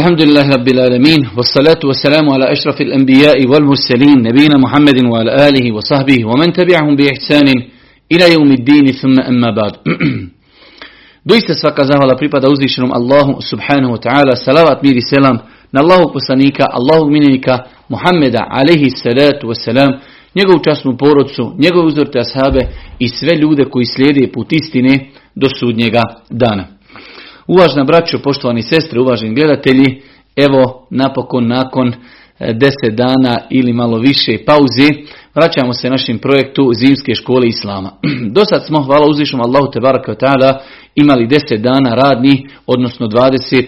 Alhamdulillah Rabbil Alamin, wassalatu wassalamu ala ašrafil anbija'i wal mursalin, nebina Muhammedin wa ala alihi wa sahbihi, wa men tabi'ahum bi ihsanin, ila jeumiddini, thumma emma ba'd. Doista svaka zahvala pripada uzvišenom Allahu subhanahu wa ta'ala, salavat mir i selam, na Allahog poslanika, Allahog minjenika, Muhammeda, alaihi salatu wassalam, njegovu časnu porodcu, njegove uzorte ashabe i sve ljude koji slijede put istine do sudnjega dana. Uvažna braćo, poštovani sestre, uvaženi gledatelji, evo napokon nakon e, deset dana ili malo više pauze, vraćamo se našem projektu Zimske škole Islama. Do sad smo, hvala uzvišom Allahu te baraka ta'ala, imali deset dana radni, odnosno 20 e,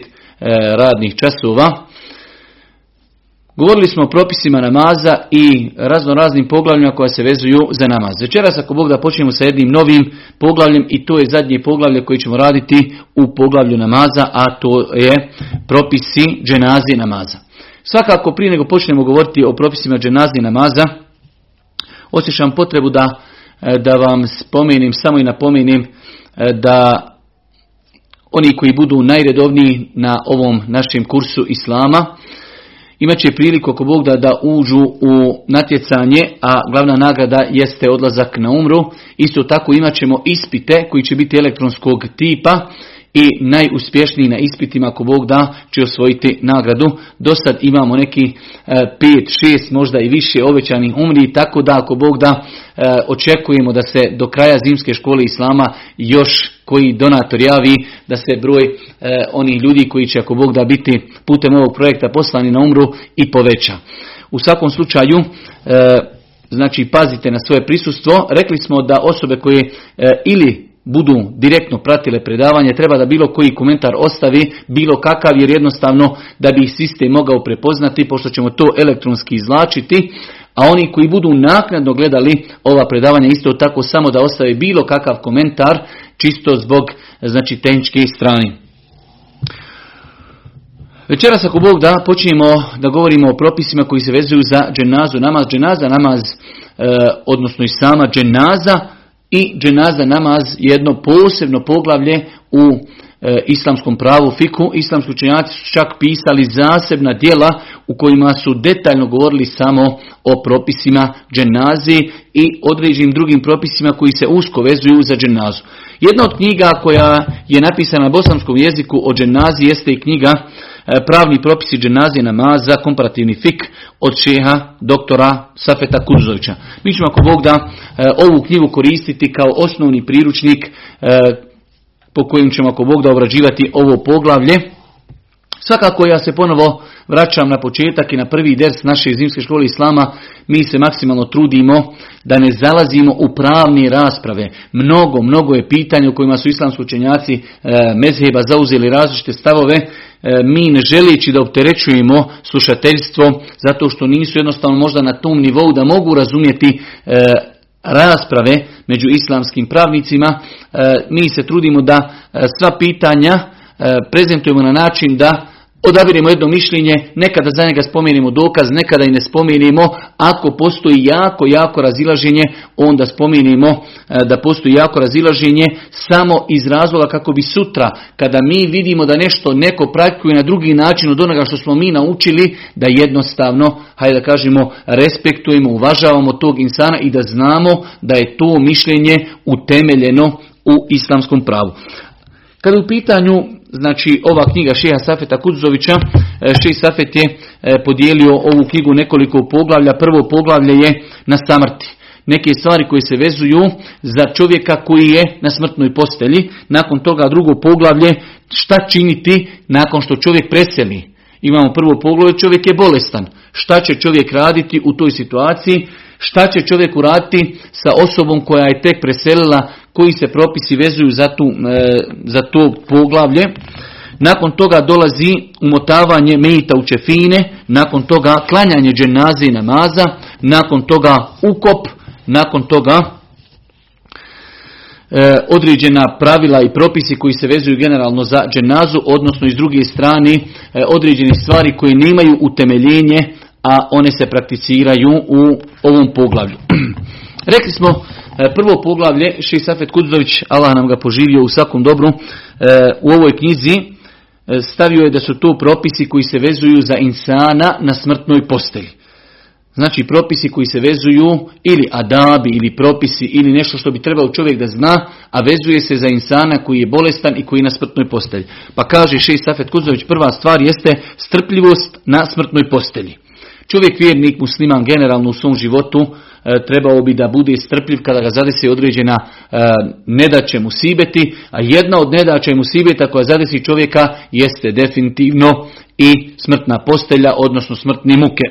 radnih časova. Govorili smo o propisima namaza i razno raznim poglavljima koja se vezuju za namaz. Večeras ako Bog da počnemo sa jednim novim poglavljem i to je zadnje poglavlje koje ćemo raditi u poglavlju namaza, a to je propisi dženazi namaza. Svakako prije nego počnemo govoriti o propisima dženazi namaza, osjećam potrebu da, da vam spomenim, samo i napomenim da oni koji budu najredovniji na ovom našem kursu Islama, imat će priliku ako Bog da, da uđu u natjecanje, a glavna nagrada jeste odlazak na umru. Isto tako imat ćemo ispite koji će biti elektronskog tipa i najuspješniji na ispitima ako Bog da će osvojiti nagradu. Do sad imamo neki 5, e, 6, možda i više obećanih umri, tako da ako Bog da e, očekujemo da se do kraja zimske škole Islama još koji donator javi da se broj e, onih ljudi koji će ako Bog da biti putem ovog projekta poslani na umru i poveća. U svakom slučaju znači pazite na svoje prisustvo. Rekli smo da osobe koje ili budu direktno pratile predavanje, treba da bilo koji komentar ostavi, bilo kakav, jer jednostavno da bi ih sistem mogao prepoznati, pošto ćemo to elektronski izlačiti, a oni koji budu naknadno gledali ova predavanja isto tako samo da ostave bilo kakav komentar, čisto zbog znači tehničke strane. Večeras ako Bog da počinjemo da govorimo o propisima koji se vezuju za dženazu, namaz, dženaza, namaz, e, odnosno i sama dženaza, i dženaza namaz jedno posebno poglavlje u e, islamskom pravu fiku. Islamski učenjaci su čak pisali zasebna dijela u kojima su detaljno govorili samo o propisima dženazi i određenim drugim propisima koji se usko vezuju za dženazu. Jedna od knjiga koja je napisana na bosanskom jeziku o dženazi jeste i knjiga E, pravni propisi dženazije namaza, komparativni fik od šeha doktora Safeta Kurzovića. Mi ćemo ako Bog da e, ovu knjigu koristiti kao osnovni priručnik e, po kojem ćemo ako Bog da obrađivati ovo poglavlje. Svakako ja se ponovo vraćam na početak i na prvi ders naše zimske škole Islama. Mi se maksimalno trudimo da ne zalazimo u pravne rasprave. Mnogo, mnogo je pitanja u kojima su islamski učenjaci e, mezheba zauzeli različite stavove. E, mi ne želeći da opterećujemo slušateljstvo zato što nisu jednostavno možda na tom nivou da mogu razumjeti e, rasprave među islamskim pravnicima. Mi se trudimo da sva pitanja prezentujemo na način da odabiremo jedno mišljenje, nekada za njega spomenimo dokaz, nekada i ne spomenimo. Ako postoji jako, jako razilaženje, onda spomenimo e, da postoji jako razilaženje samo iz razloga kako bi sutra, kada mi vidimo da nešto neko praktikuje na drugi način od onoga što smo mi naučili, da jednostavno, hajde da kažemo, respektujemo, uvažavamo tog insana i da znamo da je to mišljenje utemeljeno u islamskom pravu. Kada u pitanju znači ova knjiga Šeha Safeta Kudzovića, e, Šeha Safet je e, podijelio ovu knjigu nekoliko poglavlja. Prvo poglavlje je na samrti. Neke stvari koje se vezuju za čovjeka koji je na smrtnoj postelji. Nakon toga drugo poglavlje šta činiti nakon što čovjek preseli. Imamo prvo poglavlje, čovjek je bolestan. Šta će čovjek raditi u toj situaciji? Šta će čovjek uraditi sa osobom koja je tek preselila koji se propisi vezuju za, tu, e, za to poglavlje. Nakon toga dolazi umotavanje mejita u čefine, nakon toga klanjanje dženaze i namaza, nakon toga ukop, nakon toga e, određena pravila i propisi koji se vezuju generalno za dženazu, odnosno iz druge strane e, određene stvari koje nemaju utemeljenje, a one se prakticiraju u ovom poglavlju. Rekli smo prvo poglavlje, Safet Kudzović, Allah nam ga poživio u svakom dobru, e, u ovoj knjizi e, stavio je da su to propisi koji se vezuju za insana na smrtnoj postelji. Znači propisi koji se vezuju ili adabi ili propisi ili nešto što bi trebao čovjek da zna, a vezuje se za insana koji je bolestan i koji je na smrtnoj postelji. Pa kaže Šej Safet Kuzović, prva stvar jeste strpljivost na smrtnoj postelji. Čovjek vjernik musliman generalno u svom životu e, trebao bi da bude strpljiv kada ga zadesi određena e, nedaće mu sibeti, a jedna od nedaća mu sibeta koja zadesi čovjeka jeste definitivno i smrtna postelja, odnosno smrtne muke.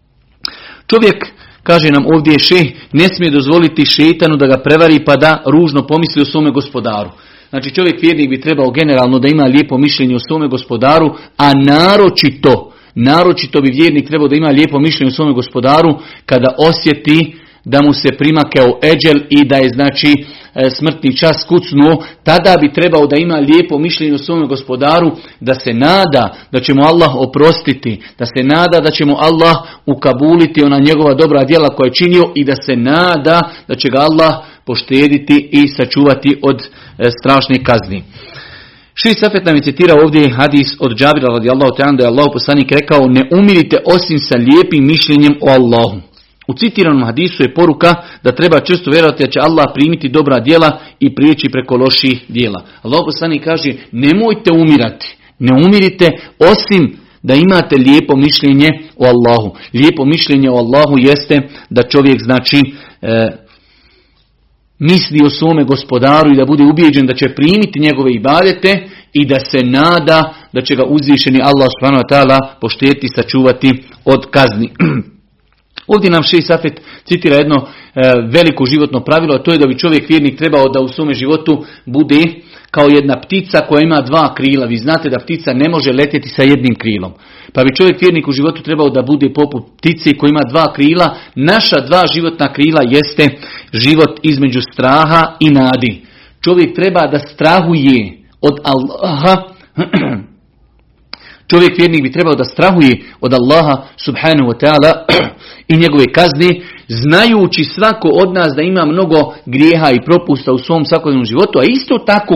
Čovjek, kaže nam ovdje še, ne smije dozvoliti šeitanu da ga prevari pa da ružno pomisli o svome gospodaru. Znači čovjek vjernik bi trebao generalno da ima lijepo mišljenje o svome gospodaru, a naročito, naročito bi vjernik trebao da ima lijepo mišljenje o svome gospodaru kada osjeti da mu se primakao eđel i da je znači e, smrtni čas kucnuo, tada bi trebao da ima lijepo mišljenje o svom gospodaru, da se nada da će mu Allah oprostiti, da se nada da će mu Allah ukabuliti ona njegova dobra djela koja je činio i da se nada da će ga Allah poštediti i sačuvati od e, strašne kazni. Ši Safet nam je citirao ovdje hadis od Džabira radijallahu ta'ala da je Allah poslanik rekao ne umirite osim sa lijepim mišljenjem o Allahu. U citiranom hadisu je poruka da treba često vjerovati da će Allah primiti dobra djela i prijeći preko loših djela. Allah poslani kaže nemojte umirati, ne umirite osim da imate lijepo mišljenje o Allahu. Lijepo mišljenje o Allahu jeste da čovjek znači e, misli o svome gospodaru i da bude ubijeđen da će primiti njegove ibadete i da se nada da će ga uzvišeni Allah subhanahu wa ta'ala pošteti sačuvati od kazni. Ovdje nam Šej Safet citira jedno e, veliko životno pravilo, a to je da bi čovjek vjernik trebao da u svome životu bude kao jedna ptica koja ima dva krila. Vi znate da ptica ne može letjeti sa jednim krilom. Pa bi čovjek vjernik u životu trebao da bude poput ptice koja ima dva krila. Naša dva životna krila jeste život između straha i nadi. Čovjek treba da strahuje od Allaha Čovjek vjernik bi trebao da strahuje od Allaha subhanahu wa ta'ala i njegove kazne, znajući svako od nas da ima mnogo grijeha i propusta u svom svakodnevnom životu, a isto tako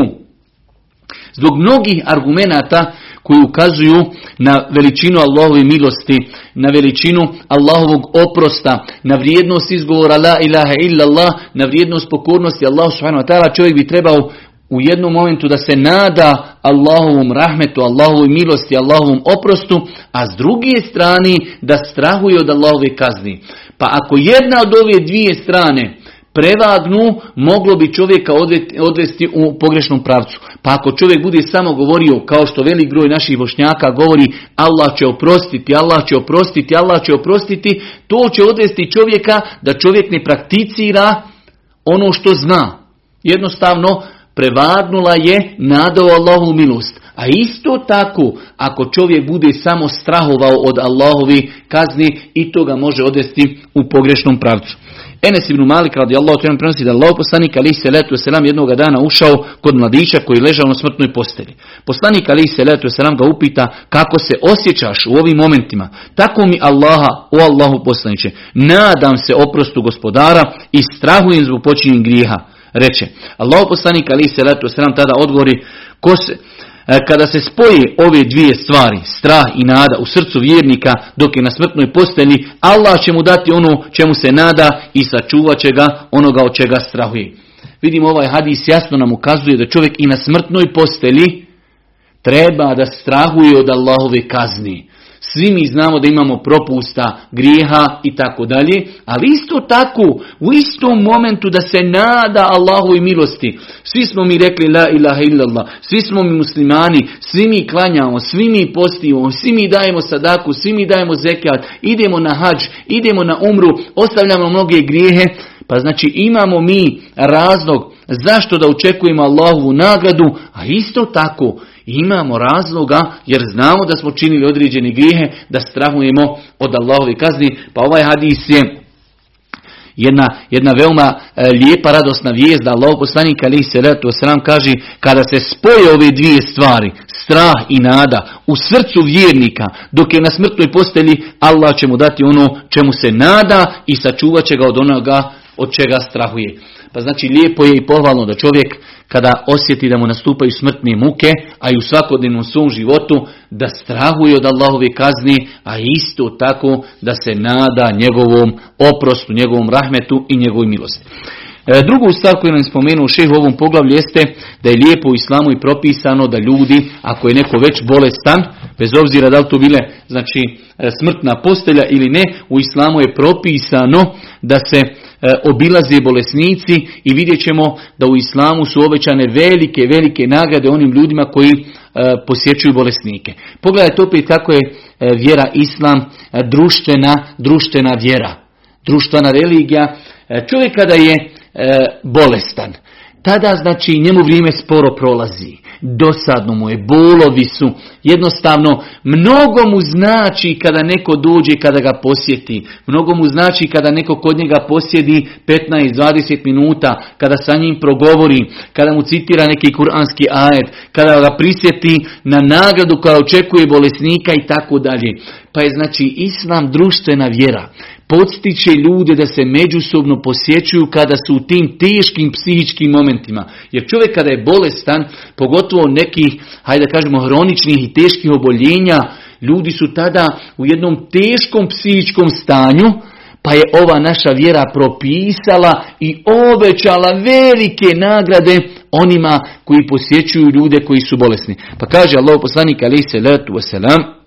zbog mnogih argumenata koji ukazuju na veličinu Allahove milosti, na veličinu Allahovog oprosta, na vrijednost izgovora la ilaha illallah, na vrijednost pokornosti Allahu subhanahu wa ta'ala, čovjek bi trebao u jednom momentu da se nada Allahovom rahmetu, Allahovoj milosti, Allahovom oprostu, a s druge strane da strahuje od Allahove kazni. Pa ako jedna od ove dvije strane prevagnu, moglo bi čovjeka odvesti u pogrešnom pravcu. Pa ako čovjek bude samo govorio, kao što velik broj naših vošnjaka govori, Allah će oprostiti, Allah će oprostiti, Allah će oprostiti, to će odvesti čovjeka da čovjek ne prakticira ono što zna. Jednostavno, prevagnula je nadao Allahu milost. A isto tako, ako čovjek bude samo strahovao od Allahovi kazni, i to ga može odvesti u pogrešnom pravcu. Enes ibn Malik radi Allah prenosi da Allah poslanik ali se letu selam jednog dana ušao kod mladića koji ležao na smrtnoj postelji. Poslanik ali se letu selam ga upita kako se osjećaš u ovim momentima. Tako mi Allaha, o Allahu poslaniće, nadam se oprostu gospodara i strahujem zbog počinjenja grijeha reče. Allah poslanik ali se letu nam tada odgovori ko se, e, kada se spoje ove dvije stvari, strah i nada u srcu vjernika dok je na smrtnoj postelji, Allah će mu dati ono čemu se nada i sačuvat će ga onoga od čega strahuje. Vidimo ovaj hadis jasno nam ukazuje da čovjek i na smrtnoj postelji treba da strahuje od Allahove kazni. Svi mi znamo da imamo propusta, grijeha i tako dalje, ali isto tako, u istom momentu da se nada Allahu i milosti. Svi smo mi rekli la ilaha illallah, svi smo mi muslimani, svi mi klanjamo, svi mi postimo, svi mi dajemo sadaku, svi mi dajemo zekat, idemo na hađ, idemo na umru, ostavljamo mnoge grijehe, pa znači imamo mi razlog zašto da očekujemo Allahovu nagradu, a isto tako imamo razloga jer znamo da smo činili određene grijehe da strahujemo od Allahove kazni. Pa ovaj hadis je jedna, jedna veoma e, lijepa radosna vijest da Allah poslanik ali se letu sram kaže kada se spoje ove dvije stvari strah i nada u srcu vjernika dok je na smrtnoj postelji Allah će mu dati ono čemu se nada i sačuvat će ga od onoga od čega strahuje. Pa znači lijepo je i pohvalno da čovjek kada osjeti da mu nastupaju smrtne muke, a i u svakodnevnom svom životu, da strahuje od Allahove kazni, a isto tako da se nada njegovom oprostu, njegovom rahmetu i njegovoj milosti. E, drugu stvar koju nam spomenuo šeh u ovom poglavlju jeste da je lijepo u islamu i propisano da ljudi, ako je neko već bolestan, bez obzira da li to bile znači, e, smrtna postelja ili ne, u islamu je propisano da se obilaze bolesnici i vidjet ćemo da u islamu su obećane velike, velike nagrade onim ljudima koji posjećuju bolesnike. Pogledajte opet kako je vjera islam društvena, društvena vjera, društvena religija. Čovjek kada je e, bolestan. Tada znači njemu vrijeme sporo prolazi. Dosadno mu je, bolovi su. Jednostavno, mnogo mu znači kada neko dođe kada ga posjeti. Mnogo mu znači kada neko kod njega posjedi 15-20 minuta, kada sa njim progovori, kada mu citira neki kuranski ajet, kada ga prisjeti na nagradu koja očekuje bolesnika i tako dalje. Pa je znači islam društvena vjera podstiče ljude da se međusobno posjećuju kada su u tim teškim psihičkim momentima. Jer čovjek kada je bolestan, pogotovo nekih, hajde da kažemo, hroničnih i teških oboljenja, ljudi su tada u jednom teškom psihičkom stanju, pa je ova naša vjera propisala i obećala velike nagrade onima koji posjećuju ljude koji su bolesni. Pa kaže Allah poslanik alaih salatu wasalam,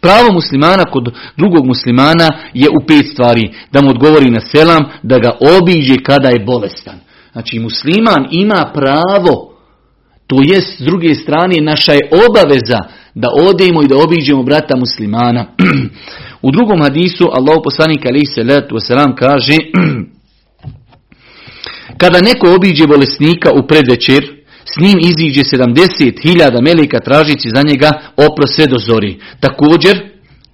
Pravo muslimana kod drugog muslimana je u pet stvari. Da mu odgovori na selam, da ga obiđe kada je bolestan. Znači musliman ima pravo, to jest s druge strane naša je obaveza da odemo i da obiđemo brata muslimana. u drugom hadisu Allah poslanik alaih salatu wasalam kaže kada neko obiđe bolesnika u predvečer, s njim iziđe 70.000 melika tražići za njega opro sve do zori. Također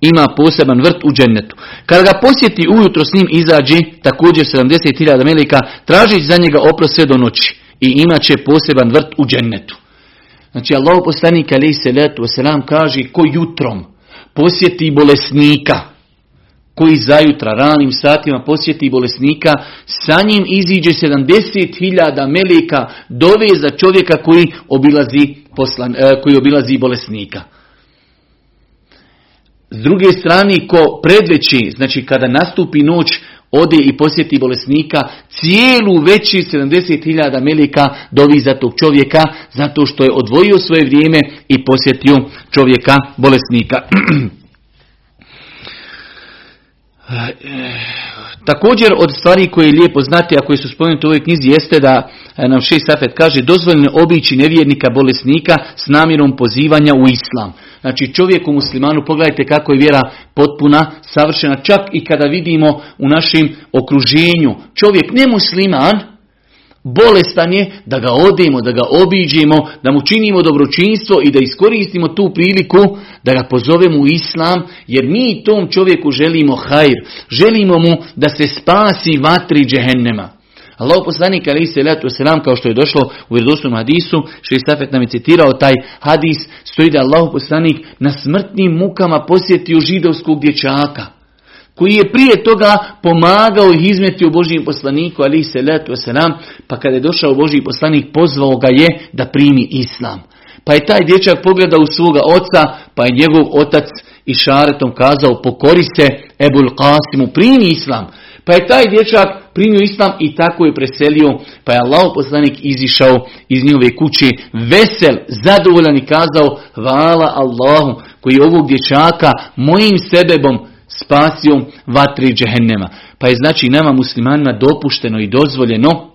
ima poseban vrt u džennetu. Kada ga posjeti ujutro s njim izađe također 70.000 melika tražići za njega opro sve do noći. I imat će poseban vrt u džennetu. Znači Allah poslanik alaih salatu wasalam kaže ko jutrom posjeti bolesnika koji zajutra ranim satima posjeti bolesnika, sa njim iziđe 70.000 meleka dove za čovjeka koji obilazi, poslan, e, koji obilazi bolesnika. S druge strane, ko predveći, znači kada nastupi noć, ode i posjeti bolesnika, cijelu veći 70.000 meleka dovi za tog čovjeka, zato što je odvojio svoje vrijeme i posjetio čovjeka bolesnika. Također od stvari koje je lijepo znati, a koje su spomenute u ovoj knjizi, jeste da e, nam Šeš Safet kaže dozvoljeno obići nevjernika, bolesnika s namjerom pozivanja u islam. Znači čovjeku muslimanu, pogledajte kako je vjera potpuna, savršena, čak i kada vidimo u našem okruženju, čovjek ne musliman, bolestan je da ga odemo, da ga obiđemo, da mu činimo dobročinstvo i da iskoristimo tu priliku da ga pozovemo u islam, jer mi tom čovjeku želimo hajr, želimo mu da se spasi vatri džehennema. Allah poslanik ali se letu selam kao što je došlo u vjerodostojnom hadisu, Safet nam je citirao taj hadis, stoji da Allah poslanik na smrtnim mukama posjetio židovskog dječaka koji je prije toga pomagao i izmetio Božijem poslaniku, ali se letu selam, pa kada je došao Božiji poslanik, pozvao ga je da primi islam. Pa je taj dječak pogledao u svoga oca, pa je njegov otac i šaretom kazao, pokori se Ebul Qasimu, primi islam. Pa je taj dječak primio islam i tako je preselio, pa je Allah poslanik izišao iz njove kuće vesel, zadovoljan i kazao, hvala Allahu koji je ovog dječaka mojim sebebom spasio vatri džehennema. Pa je znači nama muslimanima dopušteno i dozvoljeno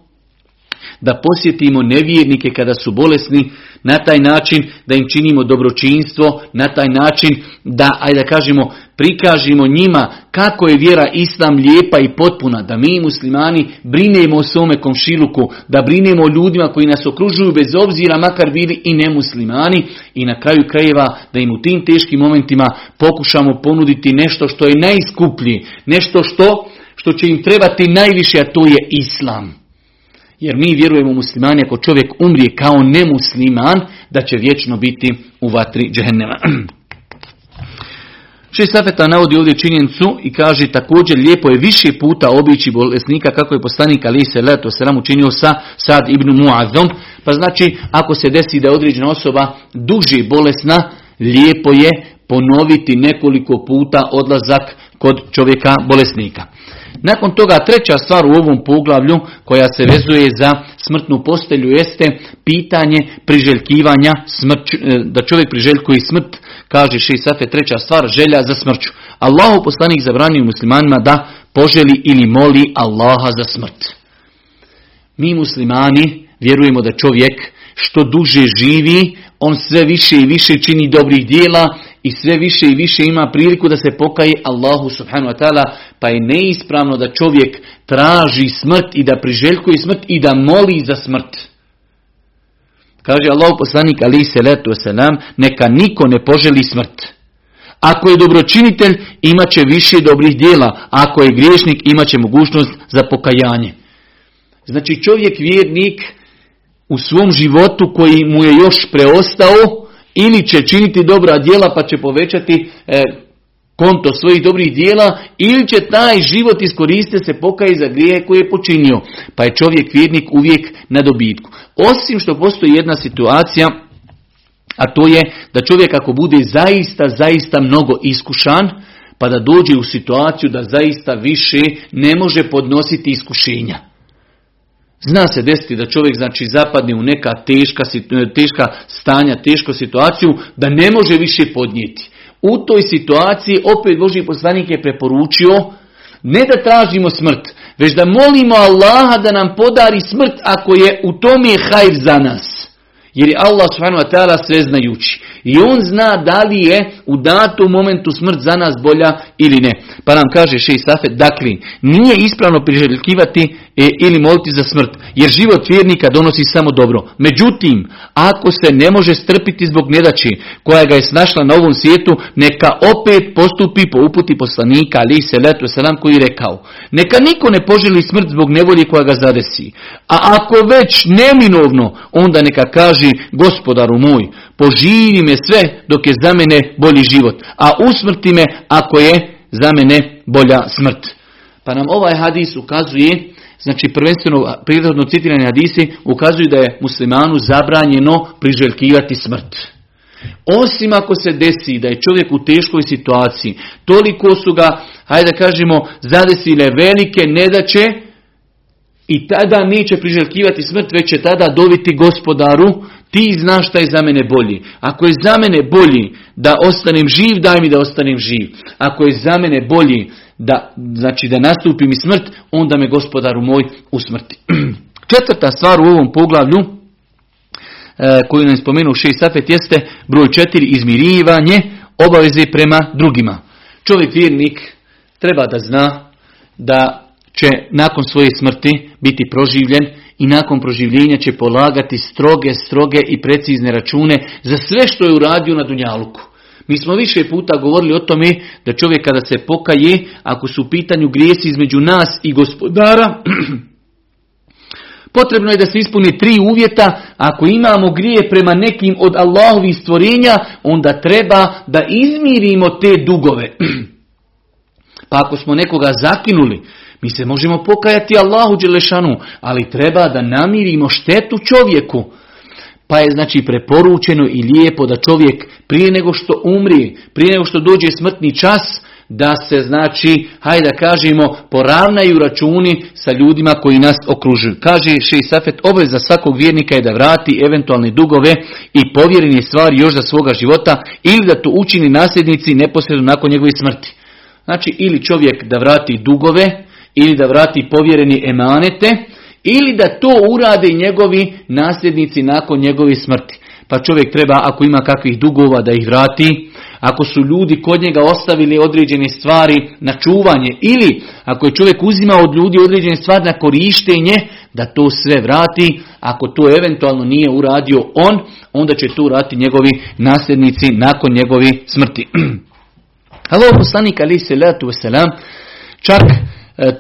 da posjetimo nevjernike kada su bolesni, na taj način da im činimo dobročinstvo, na taj način da, ajde da kažemo, prikažemo njima kako je vjera islam lijepa i potpuna, da mi muslimani brinemo o svome komšiluku, da brinemo o ljudima koji nas okružuju bez obzira makar bili i nemuslimani i na kraju krajeva da im u tim teškim momentima pokušamo ponuditi nešto što je najskuplji, nešto što, što će im trebati najviše, a to je islam. Jer mi vjerujemo muslimani ako čovjek umrije kao nemusliman, da će vječno biti u vatri džehennema. Šest Safeta navodi ovdje činjenicu i kaže također lijepo je više puta obići bolesnika kako je poslanik Ali se leto selam učinio sa Sad ibn Muazom. Pa znači ako se desi da je određena osoba duže bolesna, lijepo je ponoviti nekoliko puta odlazak kod čovjeka bolesnika. Nakon toga treća stvar u ovom poglavlju koja se vezuje za smrtnu postelju jeste pitanje priželjkivanja smrć, e, da čovjek priželjkuje smrt, kaže Šej Safe treća stvar, želja za smrću. Allahu poslanik zabranio muslimanima da poželi ili moli Allaha za smrt. Mi muslimani vjerujemo da čovjek što duže živi, on sve više i više čini dobrih dijela i sve više i više ima priliku da se pokaje Allahu subhanahu wa ta'ala, pa je neispravno da čovjek traži smrt i da priželjkuje smrt i da moli za smrt. Kaže Allah poslanik ali se letu selam, neka niko ne poželi smrt. Ako je dobročinitelj, imat će više dobrih dijela. Ako je griješnik, imat će mogućnost za pokajanje. Znači čovjek vjernik u svom životu koji mu je još preostao, ili će činiti dobra djela pa će povećati e, konto svojih dobrih dijela ili će taj život iskoristiti se pokaj za grije koje je počinio. Pa je čovjek vjernik uvijek na dobitku. Osim što postoji jedna situacija, a to je da čovjek ako bude zaista, zaista mnogo iskušan, pa da dođe u situaciju da zaista više ne može podnositi iskušenja. Zna se desiti da čovjek znači zapadne u neka teška, teška stanja, tešku situaciju, da ne može više podnijeti. U toj situaciji opet Boži poslanik je preporučio ne da tražimo smrt, već da molimo Allaha da nam podari smrt ako je u tome hajr za nas. Jer je Allah subhanahu wa ta'ala sve znajući. I on zna da li je u datom momentu smrt za nas bolja ili ne. Pa nam kaže šej Safet, dakle, nije ispravno priželjkivati e, ili moliti za smrt, jer život vjernika donosi samo dobro. Međutim, ako se ne može strpiti zbog nedaći koja ga je snašla na ovom svijetu, neka opet postupi po uputi poslanika, ali se letu selam koji je rekao, neka niko ne poželi smrt zbog nevolje koja ga zadesi. A ako već neminovno, onda neka kaže, gospodaru moj, poživi me sve dok je za mene bolji život, a usmrti me ako je za mene bolja smrt. Pa nam ovaj hadis ukazuje, znači prvenstveno prirodno citirani hadisi ukazuju da je muslimanu zabranjeno priželjkivati smrt. Osim ako se desi da je čovjek u teškoj situaciji, toliko su ga, hajde da kažemo, zadesile velike nedaće i tada neće priželjkivati smrt, već će tada dobiti gospodaru ti znaš šta je za mene bolji. Ako je za mene bolji da ostanem živ, daj mi da ostanem živ. Ako je za mene bolji da, znači da nastupi mi smrt, onda me gospodaru moj usmrti. Četvrta stvar u ovom poglavlju e, koju nam spomenuo šest safet jeste broj četiri izmirivanje obaveze prema drugima. Čovjek vjernik treba da zna da će nakon svoje smrti biti proživljen i nakon proživljenja će polagati stroge, stroge i precizne račune za sve što je uradio na Dunjaluku. Mi smo više puta govorili o tome da čovjek kada se pokaje, ako su u pitanju grijesi između nas i gospodara, potrebno je da se ispuni tri uvjeta. Ako imamo grije prema nekim od Allahovih stvorenja, onda treba da izmirimo te dugove. Pa ako smo nekoga zakinuli, mi se možemo pokajati Allahu Đelešanu, ali treba da namirimo štetu čovjeku. Pa je znači preporučeno i lijepo da čovjek prije nego što umri, prije nego što dođe smrtni čas, da se znači, hajde da kažemo, poravnaju računi sa ljudima koji nas okružuju. Kaže Šej Safet, obveza svakog vjernika je da vrati eventualne dugove i povjerene stvari još za svoga života ili da to učini nasljednici neposredno nakon njegove smrti. Znači, ili čovjek da vrati dugove, ili da vrati povjereni emanete, ili da to urade njegovi nasljednici nakon njegove smrti. Pa čovjek treba, ako ima kakvih dugova, da ih vrati. Ako su ljudi kod njega ostavili određene stvari na čuvanje ili ako je čovjek uzimao od ljudi određene stvari na korištenje, da to sve vrati. Ako to eventualno nije uradio on, onda će to urati njegovi nasljednici nakon njegove smrti. Allah poslanik ali se letu čak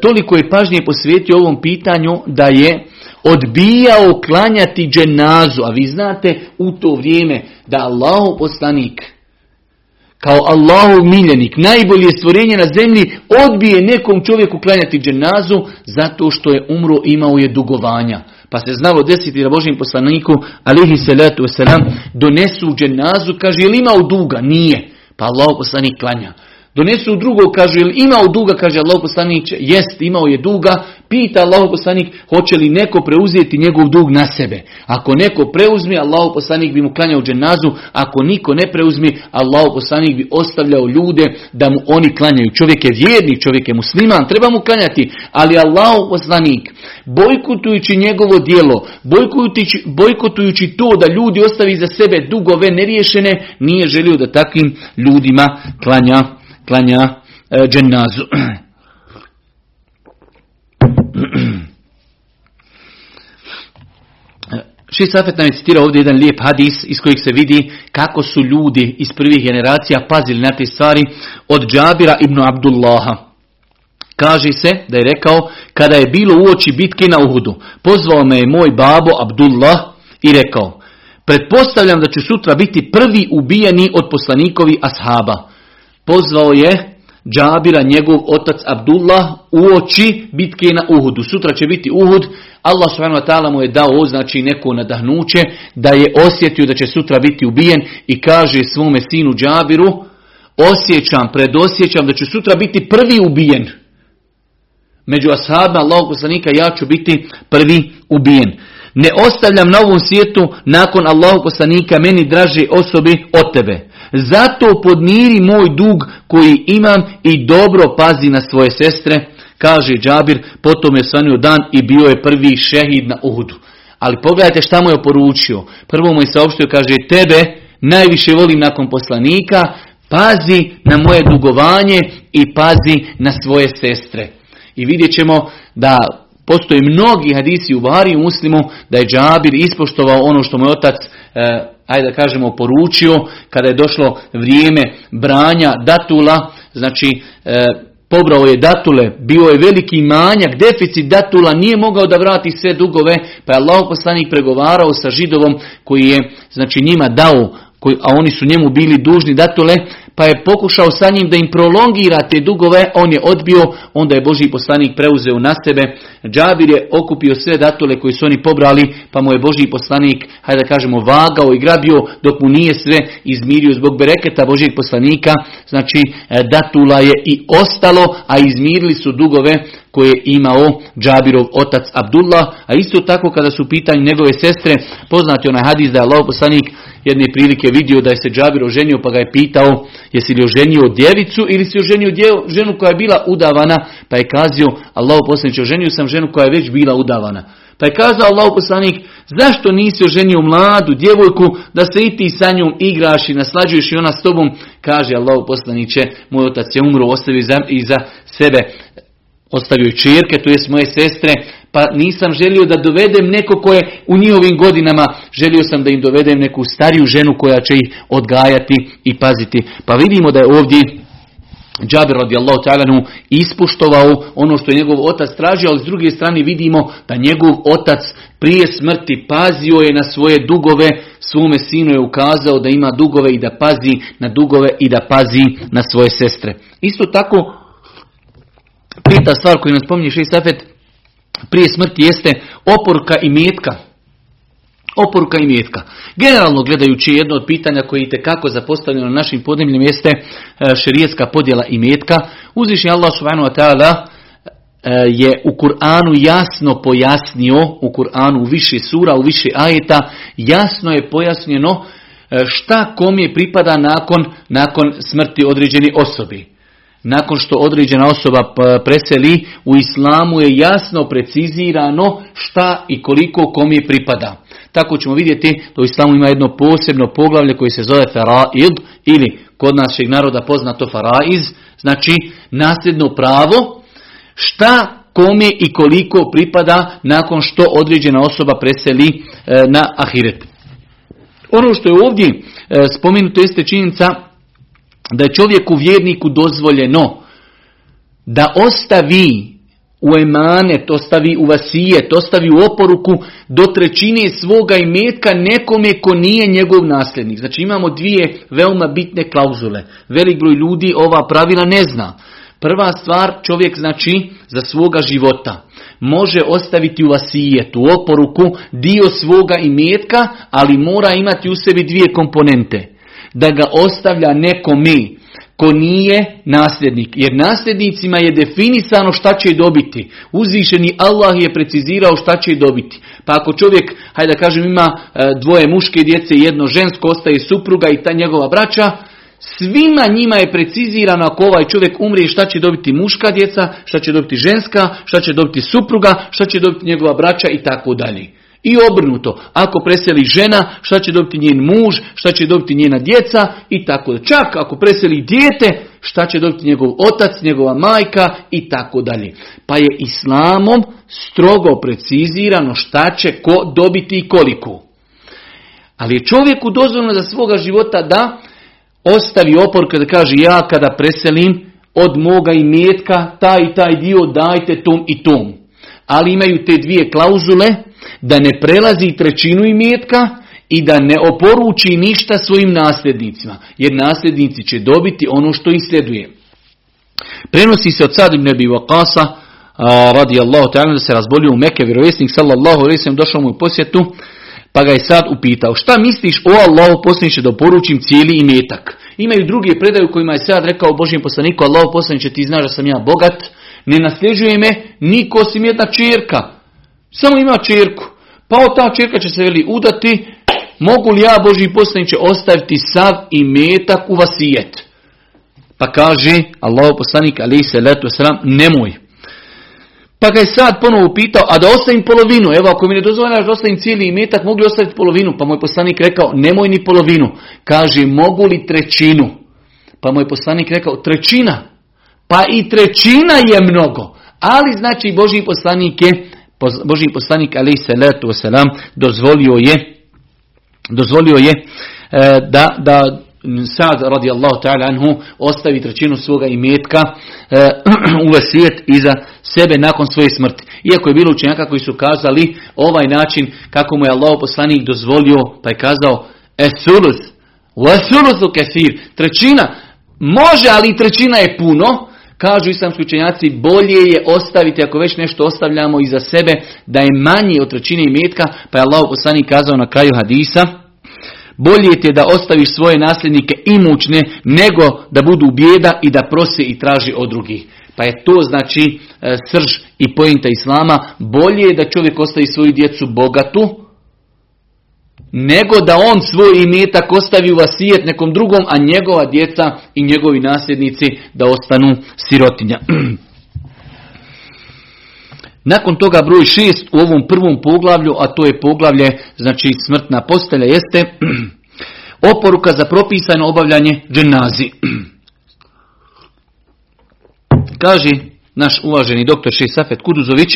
toliko je pažnje posvetio ovom pitanju da je odbijao klanjati dženazu. A vi znate u to vrijeme da Allahu poslanik kao Allahov miljenik, najbolje stvorenje na zemlji, odbije nekom čovjeku klanjati dženazu zato što je umro imao je dugovanja. Pa se znalo desiti da Božim poslaniku, alihi salatu wasalam, donesu dženazu, kaže, je li imao duga? Nije. Pa Allah poslanik klanja. Donesu drugo, kažu, jel imao duga, kaže Allah poslanik, jest, imao je duga, pita Allah poslanik, hoće li neko preuzeti njegov dug na sebe. Ako neko preuzme, Allah poslanik bi mu klanjao dženazu, ako niko ne preuzme, Allah poslanik bi ostavljao ljude da mu oni klanjaju. Čovjek je vjerni, čovjek je musliman, treba mu klanjati, ali Allah poslanik, bojkotujući njegovo djelo, bojkotujući, bojkotujući to da ljudi ostavi za sebe dugove neriješene, nije želio da takvim ljudima klanja klanja e, dženazu. Šest Safet nam je citirao ovdje jedan lijep hadis iz kojeg se vidi kako su ljudi iz prvih generacija pazili na te stvari od Džabira ibn Abdullaha. Kaže se da je rekao, kada je bilo u oči bitke na Uhudu, pozvao me je moj babo Abdullah i rekao, pretpostavljam da ću sutra biti prvi ubijeni od poslanikovi ashaba pozvao je Džabira, njegov otac Abdullah, u oči bitke na Uhudu. Sutra će biti Uhud, Allah subhanahu mu je dao znači neko nadahnuće da je osjetio da će sutra biti ubijen i kaže svome sinu Džabiru, osjećam, predosjećam da će sutra biti prvi ubijen. Među ashabima Allahog poslanika ja ću biti prvi ubijen. Ne ostavljam na ovom svijetu nakon Allahog poslanika meni draže osobi od tebe. Zato podmiri moj dug koji imam i dobro pazi na svoje sestre, kaže Džabir, potom je svanio dan i bio je prvi šehid na Uhudu. Ali pogledajte šta mu je poručio. Prvo mu je saopštio, kaže, tebe najviše volim nakon poslanika, pazi na moje dugovanje i pazi na svoje sestre. I vidjet ćemo da postoje mnogi hadisi u Bari u muslimu da je Džabir ispoštovao ono što mu je otac e, ajde da kažemo, poručio kada je došlo vrijeme branja datula, znači e, pobrao je datule, bio je veliki manjak, deficit datula, nije mogao da vrati sve dugove, pa je Allah poslanik pregovarao sa židovom koji je znači njima dao, koji, a oni su njemu bili dužni datule, pa je pokušao sa njim da im prolongira te dugove, on je odbio, onda je Boži poslanik preuzeo na sebe. Džabir je okupio sve datule koji su oni pobrali, pa mu je Boži poslanik, hajde da kažemo, vagao i grabio dok mu nije sve izmirio zbog bereketa Božijeg poslanika. Znači, e, datula je i ostalo, a izmirili su dugove koje je imao Džabirov otac Abdullah, a isto tako kada su pitanje njegove sestre, poznati onaj hadis da je Allah poslanik jedne prilike vidio da je se Džabir oženio pa ga je pitao jesi li oženio djevicu ili si oženio ženu koja je bila udavana pa je kazio Allah poslanik oženio sam ženu koja je već bila udavana. Pa je kazao Allah poslanik, zašto nisi oženio mladu djevojku da se i ti sa njom igraš i naslađuješ i ona s tobom? Kaže Allah poslaniće, moj otac je umro, ostavio iza sebe ostavio čirke, to jest moje sestre, pa nisam želio da dovedem neko koje u njihovim godinama, želio sam da im dovedem neku stariju ženu koja će ih odgajati i paziti. Pa vidimo da je ovdje Džabir radijallahu ta'ala ispuštovao ono što je njegov otac tražio, ali s druge strane vidimo da njegov otac prije smrti pazio je na svoje dugove, svome sinu je ukazao da ima dugove i da pazi na dugove i da pazi na svoje sestre. Isto tako Peta stvar koju nam spominje Safet prije smrti jeste oporuka i metka. Oporuka i metka. Generalno gledajući jedno od pitanja koje je kako zapostavljeno na našim podnemljem jeste e, šerijetska podjela i metka. Uzvišnji Allah subhanahu wa ta'ala e, je u Kur'anu jasno pojasnio, u Kur'anu u više sura, u više ajeta, jasno je pojasnjeno e, šta kom je pripada nakon, nakon smrti određeni osobi nakon što određena osoba preseli, u islamu je jasno precizirano šta i koliko komi pripada. Tako ćemo vidjeti da u islamu ima jedno posebno poglavlje koje se zove faraid ili kod našeg naroda poznato faraiz, znači nasljedno pravo, šta kome i koliko pripada nakon što određena osoba preseli e, na ahiret. Ono što je ovdje e, spomenuto jeste činjenica da je čovjeku vjerniku dozvoljeno da ostavi u emane, to stavi u vasije, to stavi u oporuku do trećine svoga imetka nekome ko nije njegov nasljednik. Znači imamo dvije veoma bitne klauzule. Velik broj ljudi ova pravila ne zna. Prva stvar, čovjek znači za svoga života može ostaviti u vasijetu, u oporuku dio svoga imetka, ali mora imati u sebi dvije komponente. Da ga ostavlja nekome ko nije nasljednik. Jer nasljednicima je definisano šta će dobiti. Uzvišeni Allah je precizirao šta će dobiti. Pa ako čovjek, hajde da kažem, ima e, dvoje muške djece i jedno žensko, ostaje supruga i ta njegova braća, Svima njima je precizirano ako ovaj čovjek umrije šta će dobiti muška djeca, šta će dobiti ženska, šta će dobiti supruga, šta će dobiti njegova braća i tako dalje. I obrnuto, ako preseli žena, šta će dobiti njen muž, šta će dobiti njena djeca i tako dalje. Čak ako preseli dijete, šta će dobiti njegov otac, njegova majka i tako dalje. Pa je islamom strogo precizirano šta će ko dobiti i koliko. Ali je čovjeku dozvoljeno za svoga života da ostavi opor kada kaže ja kada preselim od moga imetka taj i taj dio dajte tom i tom. Ali imaju te dvije klauzule da ne prelazi trećinu imetka i da ne oporuči ništa svojim nasljednicima. Jer nasljednici će dobiti ono što ih sljeduje. Prenosi se od Sad ibn Abi Waqasa radi Allahu ta'ala da se razbolio u Mekke, vjerovjesnik sallallahu alaihi došao mu u posjetu pa ga je sad upitao, šta misliš o Allahu poslaniče da poručim cijeli imetak? Imaju drugi predaju kojima je sad rekao Božijem poslaniku, Allahu poslaniče ti znaš da sam ja bogat, ne nasljeđuje me niko osim jedna čerka. Samo ima čerku. Pa o ta čerka će se veli udati, mogu li ja Božji poslaniče ostaviti sav imetak u vasijet? Pa kaže Allahu poslanik ali se letu sram, nemoj. Pa ga je sad ponovo pitao, a da ostavim polovinu, evo ako mi ne dozvoljavaš da ostavim cijeli imetak, mogu li ostaviti polovinu? Pa moj poslanik rekao, nemoj ni polovinu. Kaže, mogu li trećinu? Pa moj poslanik rekao, trećina. Pa i trećina je mnogo. Ali znači Boži poslanik je, Boži poslanik ali se letu selam dozvolio je, dozvolio je e, da, da Sad radijallahu ta'ala anhu ostavi trećinu svoga imetka e, u vasijet iza sebe nakon svoje smrti. Iako je bilo učenjaka koji su kazali ovaj način kako mu je Allah poslanik dozvolio pa je kazao esulus, u kefir, trećina, može ali trećina je puno, Kažu islamski učenjaci, bolje je ostaviti, ako već nešto ostavljamo iza sebe, da je manje od trećine imetka, pa je Allah poslanik kazao na kraju hadisa, bolje je da ostaviš svoje nasljednike imućne nego da budu bijeda i da prose i traži od drugih. Pa je to znači e, srž i pojenta islama. Bolje je da čovjek ostavi svoju djecu bogatu nego da on svoj imetak ostavi u vasijet nekom drugom, a njegova djeca i njegovi nasljednici da ostanu sirotinja. Nakon toga broj šest u ovom prvom poglavlju, a to je poglavlje, znači smrtna postelja, jeste oporuka za propisano obavljanje dženazi. Kaže naš uvaženi doktor Šejsafet Kuduzović,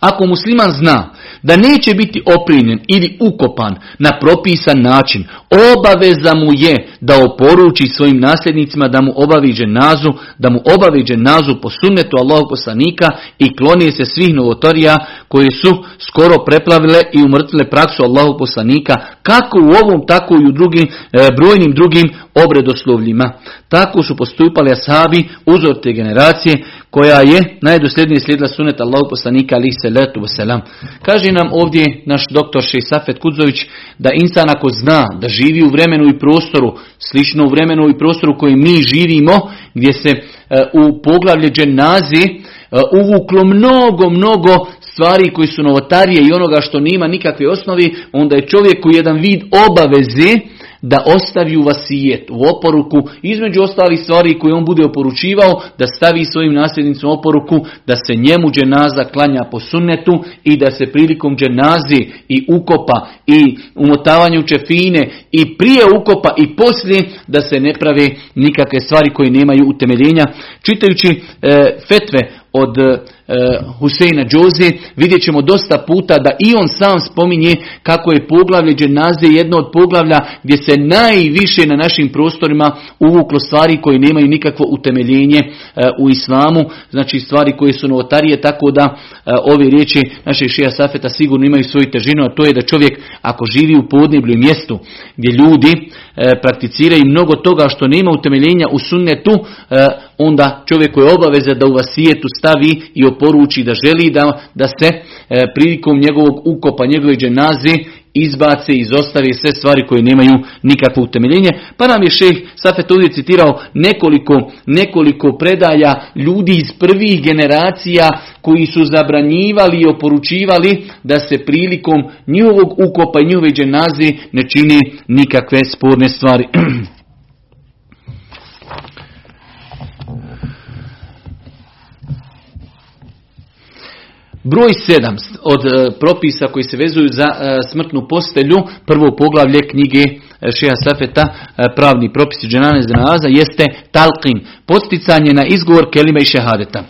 ako musliman zna da neće biti oprinjen ili ukopan na propisan način, obaveza mu je da oporuči svojim nasljednicima da mu obavi nazu, da mu obavi nazu po sunnetu Allahog poslanika i klonije se svih novotorija koji su skoro preplavile i umrtile praksu Allahog poslanika, kako u ovom, tako i u drugim, e, brojnim drugim obredoslovljima. Tako su postupali ashabi, uzor te generacije, koja je najdosljednije slijedila sunet Allahu poslanika ali se letu selam. Kaže nam ovdje naš doktor Safet Kudzović da insan ako zna da živi u vremenu i prostoru, slično u vremenu i prostoru koji mi živimo, gdje se e, u poglavlje dženazi e, uvuklo mnogo, mnogo stvari koji su novotarije i onoga što nema nikakve osnovi, onda je čovjeku jedan vid obaveze da ostavi u vasijet, u oporuku, između ostalih stvari koje on bude oporučivao, da stavi svojim nasljednicima oporuku, da se njemu dženaza klanja po sunnetu i da se prilikom dženazi i ukopa i umotavanju čefine i prije ukopa i poslije da se ne prave nikakve stvari koje nemaju utemeljenja. Čitajući e, fetve od e, Huseina Džoze, vidjet ćemo dosta puta da i on sam spominje kako je poglavlje dženaze jedno od poglavlja gdje se najviše na našim prostorima uvuklo stvari koje nemaju nikakvo utemeljenje e, u islamu, znači stvari koje su novotarije, tako da e, ove riječi našeg šija Safeta sigurno imaju svoju težinu, a to je da čovjek ako živi u podneblju mjestu gdje ljudi e, prakticiraju mnogo toga što nema utemeljenja u sunnetu, onda čovjeku je obaveza da u vasijetu stavi i oporuči da želi da, da se prilikom njegovog ukopa, njegove dženaze izbace i izostave sve stvari koje nemaju nikakvo utemeljenje. Pa nam je šeh Safet ovdje citirao nekoliko, nekoliko predaja ljudi iz prvih generacija koji su zabranjivali i oporučivali da se prilikom njihovog ukopa i njihove dženaze ne čini nikakve sporne stvari. Broj sedam od e, propisa koji se vezuju za e, smrtnu postelju, prvo poglavlje knjige e, Šeha Safeta, pravni propisi dženane zanaza, jeste talqin, posticanje na izgovor kelima i šehadeta.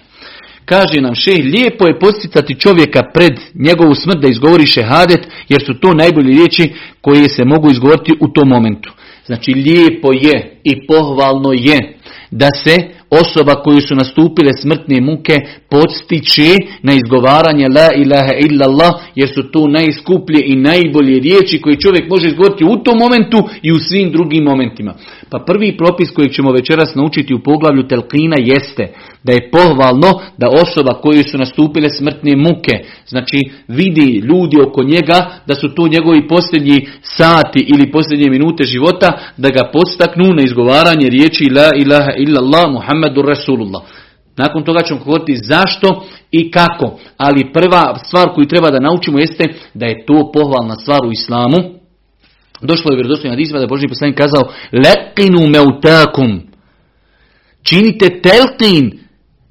Kaže nam šeh, lijepo je posticati čovjeka pred njegovu smrt da izgovori šehadet, jer su to najbolje riječi koje se mogu izgovoriti u tom momentu. Znači lijepo je i pohvalno je da se osoba koju su nastupile smrtne muke podstiče na izgovaranje la ilaha illallah jer su to najskuplje i najbolje riječi koje čovjek može izgovoriti u tom momentu i u svim drugim momentima. Pa prvi propis koji ćemo večeras naučiti u poglavlju telkina jeste da je pohvalno da osoba koju su nastupile smrtne muke, znači vidi ljudi oko njega da su to njegovi posljednji sati ili posljednje minute života, da ga podstaknu na izgovaranje riječi la ilaha illallah Muhammedu Rasulullah. Nakon toga ćemo govoriti zašto i kako. Ali prva stvar koju treba da naučimo jeste da je to pohvalna stvar u islamu. Došlo je vjerodostojno hadisma da je Boži poslanik kazao Lekinu meutakum. Činite telkin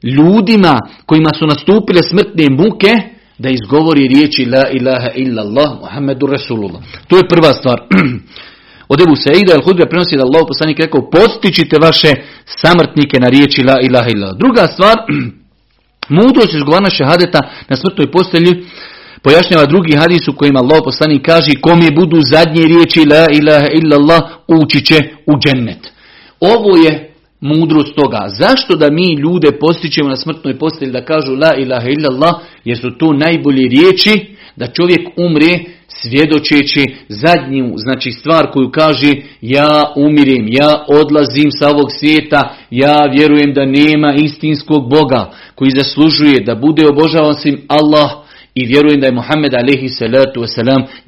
ljudima kojima su nastupile smrtne muke da izgovori riječi La ilaha illallah Muhammedu Rasulullah. To je prva stvar. Od Ebu Saida al-Hudbe prenosi da Allah poslanik rekao postičite vaše samrtnike na riječi La ilaha illallah. Druga stvar, mudrost izgovarna šehadeta na smrtnoj postelji pojašnjava drugi hadis u kojima Allah poslanik kaže kom je budu zadnje riječi La ilaha illallah ući će u džennet. Ovo je mudrost toga. Zašto da mi ljude postičemo na smrtnoj postelji da kažu la ilaha illallah, jer su to najbolje riječi da čovjek umre svjedočeći zadnju, znači stvar koju kaže ja umirem, ja odlazim sa ovog svijeta, ja vjerujem da nema istinskog Boga koji zaslužuje da bude obožavan svim Allah i vjerujem da je Muhammed alaihi salatu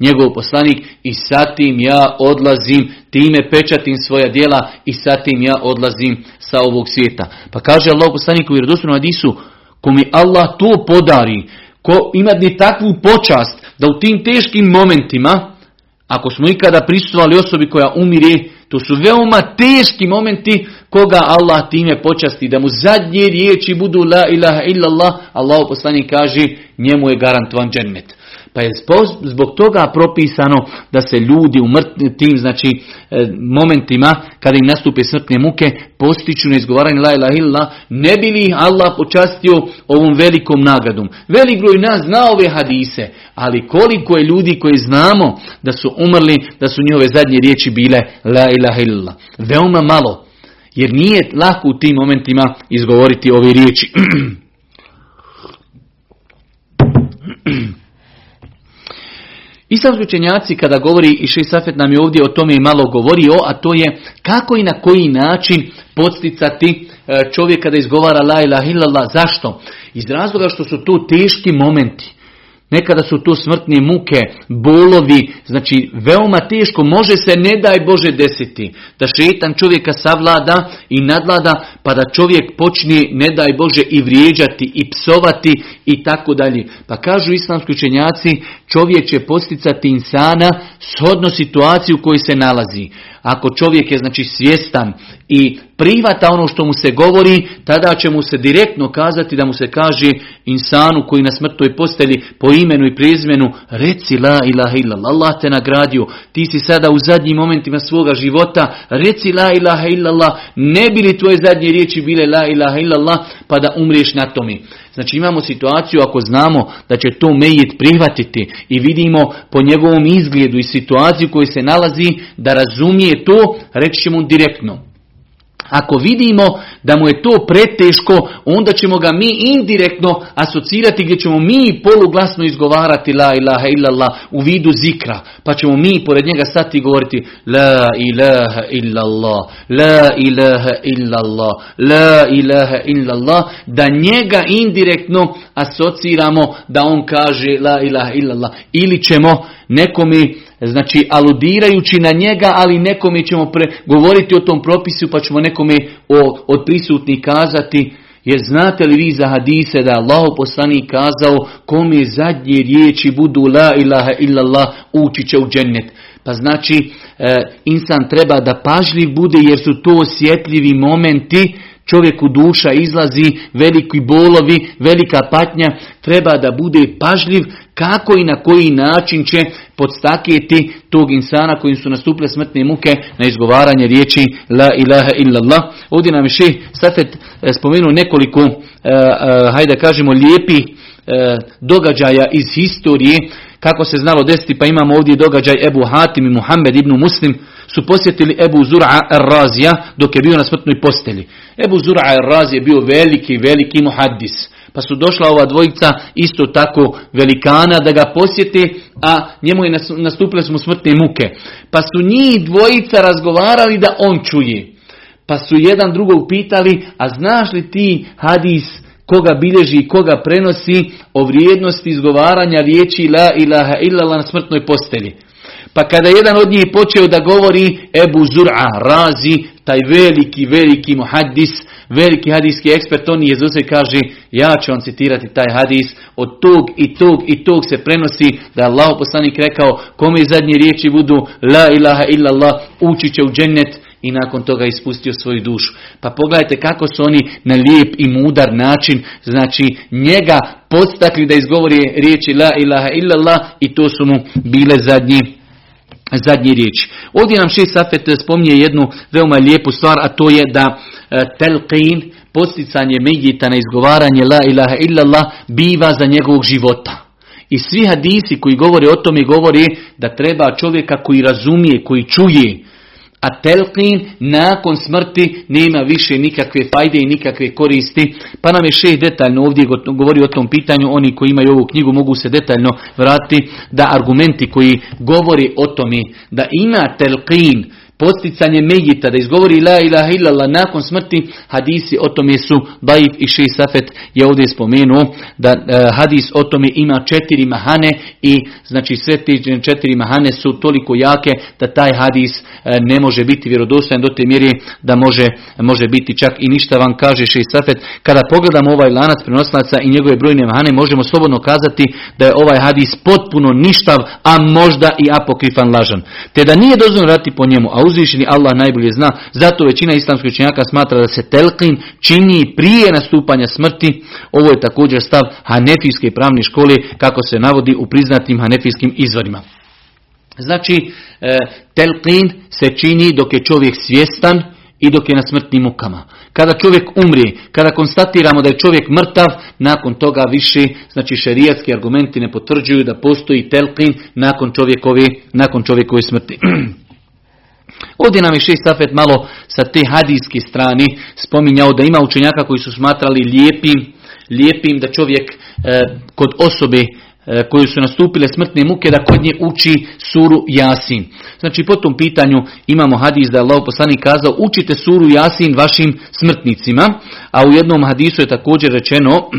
njegov poslanik i sa tim ja odlazim, time pečatim svoja djela i sa tim ja odlazim sa ovog svijeta. Pa kaže Allah poslanik u vjerodostojnom hadisu, ko mi Allah to podari, ko ima ni takvu počast da u tim teškim momentima, ako smo ikada prisustvovali osobi koja umire, to su veoma teški momenti koga Allah time počasti, da mu zadnje riječi budu la ilaha illallah, Allah poslanik kaže njemu je garantovan džennet. Pa je zbog toga propisano da se ljudi u tim znači, e, momentima kada im nastupe smrtne muke postiću na izgovaranje la ilaha illallah, ne bi li Allah počastio ovom velikom nagradom. Velik broj nas zna ove hadise, ali koliko je ljudi koji znamo da su umrli, da su njihove zadnje riječi bile la ilaha illallah. Veoma malo. Jer nije lako u tim momentima izgovoriti ove riječi. Islamski učenjaci kada govori i Šej Safet nam je ovdje o tome i malo govorio, a to je kako i na koji način podsticati e, čovjeka da izgovara la ilaha illallah. Zašto? Iz razloga što su to teški momenti. Nekada su to smrtne muke, bolovi, znači veoma teško, može se ne daj Bože desiti, da šetan čovjeka savlada i nadlada, pa da čovjek počne ne daj Bože i vrijeđati i psovati i tako dalje. Pa kažu islamski učenjaci, čovjek će posticati insana shodno situaciju u kojoj se nalazi. Ako čovjek je znači svjestan i prihvata ono što mu se govori, tada će mu se direktno kazati da mu se kaže insanu koji na smrtoj postelji po imenu i prezimenu reci la ilaha illallah, Allah te nagradio, ti si sada u zadnjim momentima svoga života, reci la ilaha illallah, ne bi li tvoje zadnje riječi bile la ilaha illallah, pa da umriješ na tome. Znači imamo situaciju ako znamo da će to mejit prihvatiti i vidimo po njegovom izgledu i situaciju koji se nalazi da razumije to, reći ćemo direktno. Ako vidimo da mu je to preteško, onda ćemo ga mi indirektno asocirati gdje ćemo mi poluglasno izgovarati la ilaha illallah u vidu zikra. Pa ćemo mi pored njega stati govoriti la ilaha illallah, la ilaha illallah, la ilaha illallah, da njega indirektno asociramo da on kaže la ilaha illallah. Ili ćemo nekome znači aludirajući na njega, ali nekome ćemo pre, govoriti o tom propisu, pa ćemo nekome o, od prisutnih kazati, jer znate li vi za hadise da Allah poslanik kazao kome zadnje riječi budu la ilaha illallah ući će u džennet. Pa znači e, insan treba da pažljiv bude jer su to osjetljivi momenti čovjeku duša izlazi, veliki bolovi, velika patnja, treba da bude pažljiv kako i na koji način će podstakjeti tog insana kojim su nastupile smrtne muke na izgovaranje riječi La ilaha illallah. Ovdje nam je še Safet e, spomenuo nekoliko, e, e, hajde kažemo, lijepi događaja iz historije, kako se znalo desiti, pa imamo ovdje događaj Ebu Hatim i Muhammed ibn Muslim, su posjetili Ebu Zura Razija dok je bio na smrtnoj posteli. Ebu Zura Razija je bio veliki, veliki muhaddis. Pa su došla ova dvojica isto tako velikana da ga posjete, a njemu je nastupile su smrtne muke. Pa su njih dvojica razgovarali da on čuje. Pa su jedan drugog pitali, a znaš li ti hadis koga bilježi i koga prenosi o vrijednosti izgovaranja riječi la ilaha illallah na smrtnoj postelji. Pa kada jedan od njih počeo da govori Ebu Zur'a razi, taj veliki, veliki muhaddis, veliki hadijski ekspert, on je i kaže, ja ću vam citirati taj hadis, od tog i tog i tog se prenosi da je Allah poslanik rekao, kome zadnje riječi budu la ilaha illallah, ući će u džennet, i nakon toga ispustio svoju dušu. Pa pogledajte kako su oni na lijep i mudar način, znači njega podstakli da izgovori riječi la ilaha illallah i to su mu bile zadnji zadnji riječ. Ovdje nam šest Safet spominje jednu veoma lijepu stvar, a to je da e, telqin, posticanje medjita na izgovaranje la ilaha illallah, biva za njegovog života. I svi hadisi koji govore o tome govore da treba čovjeka koji razumije, koji čuje, a telqin nakon smrti nema više nikakve fajde i nikakve koristi. Pa nam je šeh detaljno ovdje govori o tom pitanju. Oni koji imaju ovu knjigu mogu se detaljno vratiti da argumenti koji govori o tome da ima telqin posticanje Mejita da izgovori la ilaha illallah nakon smrti, hadisi o tome su Baif i Ši Safet je ovdje spomenuo da e, hadis o tome ima četiri mahane i znači sve te četiri mahane su toliko jake da taj hadis e, ne može biti vjerodostojan do te mjere da može, može biti čak i ništa vam kaže Ši Safet. Kada pogledamo ovaj lanac prenoslaca i njegove brojne mahane možemo slobodno kazati da je ovaj hadis potpuno ništav, a možda i apokrifan lažan. Te da nije dozvoljeno rati po njemu, a uzvišeni Allah najbolje zna. Zato većina islamskih učenjaka smatra da se telqin čini prije nastupanja smrti. Ovo je također stav hanefijske pravne škole kako se navodi u priznatim hanefijskim izvorima. Znači, e, telqin se čini dok je čovjek svjestan i dok je na smrtnim mukama. Kada čovjek umri, kada konstatiramo da je čovjek mrtav, nakon toga više, znači šerijatski argumenti ne potvrđuju da postoji telqin nakon čovjekove, nakon čovjekove smrti. Ovdje nam je šest safet malo sa te hadijske strane spominjao da ima učenjaka koji su smatrali lijepim, lijepim da čovjek e, kod osobe e, koji su nastupile smrtne muke da kod nje uči suru Jasin. Znači po tom pitanju imamo hadis da je Allah poslanik kazao učite suru Jasin vašim smrtnicima, a u jednom hadisu je također rečeno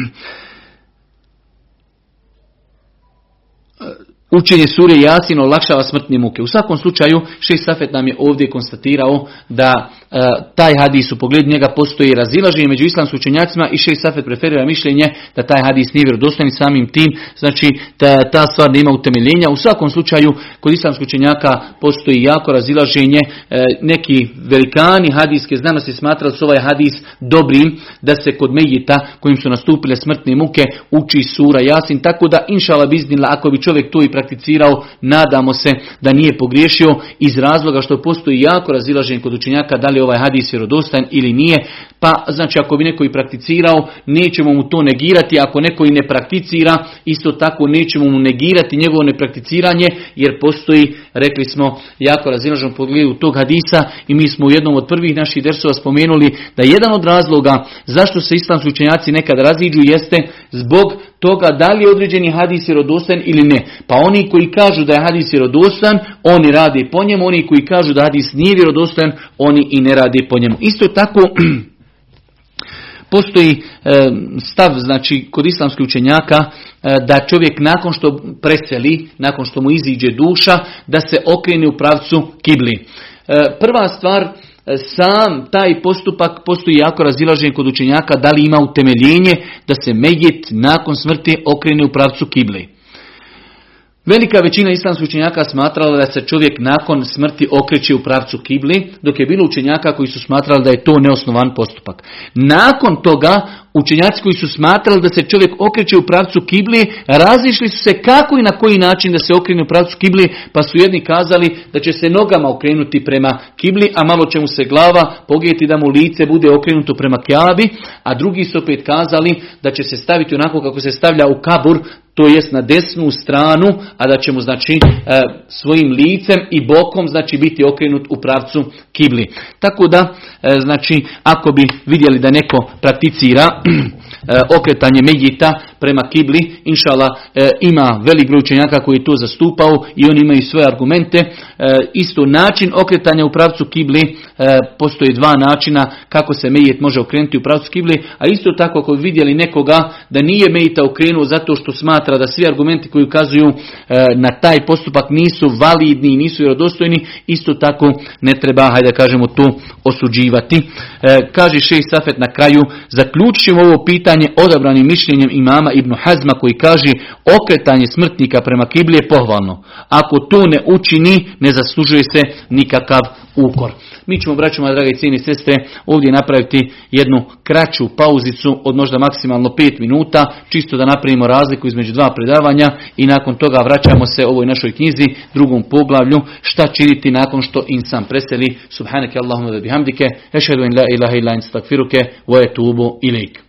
učenje sure Jasin olakšava smrtne muke. U svakom slučaju, šest Safet nam je ovdje konstatirao da e, taj hadis u pogledu njega postoji razilaženje među islamskim učenjacima i šest Safet preferira mišljenje da taj hadis nije vjerodostojan samim tim, znači da ta stvar nema utemeljenja. U svakom slučaju, kod islamskih učenjaka postoji jako razilaženje. E, neki velikani hadiske znanosti smatrali su ovaj hadis dobrim da se kod Mejita kojim su nastupile smrtne muke uči sura Jasin, tako da inšala biznila ako bi čovjek to i prakticirao, nadamo se da nije pogriješio iz razloga što postoji jako razilaženje kod učenjaka da li ovaj hadis vjerodostan ili nije. Pa znači ako bi neko i prakticirao, nećemo mu to negirati. Ako neko i ne prakticira, isto tako nećemo mu negirati njegovo neprakticiranje, jer postoji, rekli smo, jako razilažen pogledu tog hadisa i mi smo u jednom od prvih naših dersova spomenuli da jedan od razloga zašto se islamski učenjaci nekad raziđu jeste zbog toga da li je određeni hadis vjerodostan ili ne. Pa oni koji kažu da je hadis vjerodostan, oni rade po njemu, oni koji kažu da hadis nije vjerodostan, oni i ne rade po njemu. Isto tako Postoji e, stav znači kod islamskih učenjaka e, da čovjek nakon što preseli, nakon što mu iziđe duša, da se okrene u pravcu kibli. E, prva stvar, sam taj postupak postoji jako razilaženje kod učenjaka da li ima utemeljenje da se medjet nakon smrti okrene u pravcu kibli. Velika većina islamskih učenjaka smatrala da se čovjek nakon smrti okreće u pravcu kibli, dok je bilo učenjaka koji su smatrali da je to neosnovan postupak. Nakon toga, učenjaci koji su smatrali da se čovjek okreće u pravcu kibli, razišli su se kako i na koji način da se okrene u pravcu kibli, pa su jedni kazali da će se nogama okrenuti prema kibli, a malo će mu se glava pogijeti da mu lice bude okrenuto prema kjabi, a drugi su opet kazali da će se staviti onako kako se stavlja u kabur, to jest na desnu stranu, a da ćemo znači e, svojim licem i bokom znači biti okrenut u pravcu kibli. Tako da e, znači ako bi vidjeli da neko prakticira E, okretanje Medjita prema kibli, inšala e, ima velik broj učenjaka koji to zastupao i oni imaju svoje argumente. E, isto način okretanja u pravcu kibli, postoji dva načina kako se Medjit može okrenuti u pravcu kibli, a isto tako ako vidjeli nekoga da nije Medjita okrenuo zato što smatra da svi argumenti koji ukazuju na taj postupak nisu validni i nisu vjerodostojni, isto tako ne treba, hajde da kažemo, to osuđivati. Kaže šest Safet na kraju, zaključimo ovo pitanje odabranim mišljenjem imama Ibn Hazma koji kaže okretanje smrtnika prema kibli je pohvalno. Ako to ne učini, ne zaslužuje se nikakav ukor. Mi ćemo, braćuma, drage cijene sestre, ovdje napraviti jednu kraću pauzicu od možda maksimalno 5 minuta, čisto da napravimo razliku između dva predavanja i nakon toga vraćamo se ovoj našoj knjizi, drugom poglavlju, šta činiti nakon što insan preseli. Subhaneke Allahumma bihamdike, ešhedu in la ilaha illa in stakfiruke, wa etubu ilik.